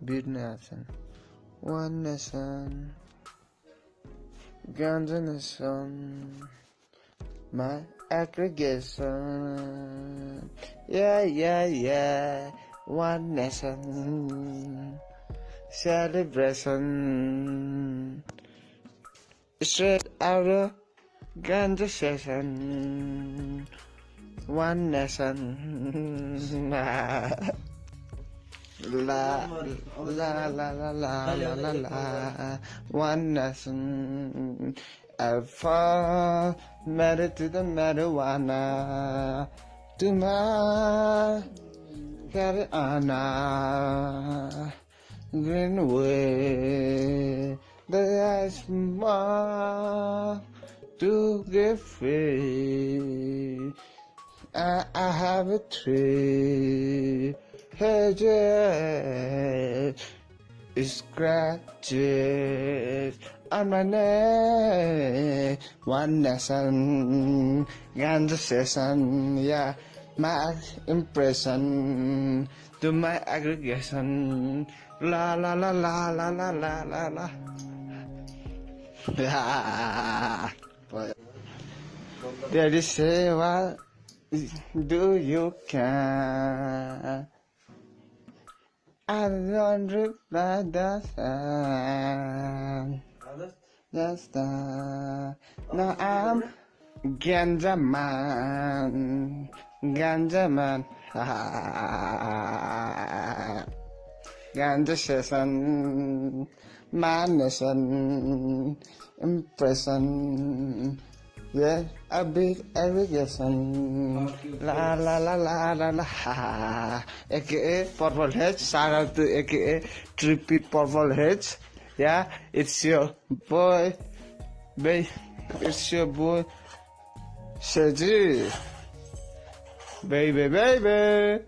Bir one nation, Ganja nation, my aggregation. Yeah, yeah, yeah, one nation, celebration. Straight out of Ganja session, one nation. La la la la la la la one nation Alpha matter to the marijuana. To my Carolina Greenway the ice more to get free. I, I have a tree hedges, scratches on my neck. One lesson, ganja session, yeah, my impression to my aggregation. La la la la la la la la la. Daddy say what do you can? Reply the. Just the now I'm ganja man, ganja man. ganja session, man impression. Yeah, a big irrigation. La la la la la la. AKA Purple Hedge. Shout out to AKA Trippy Purple Hedge. Yeah, it's your boy. Babe, it's your boy. Shaji. Baby, baby.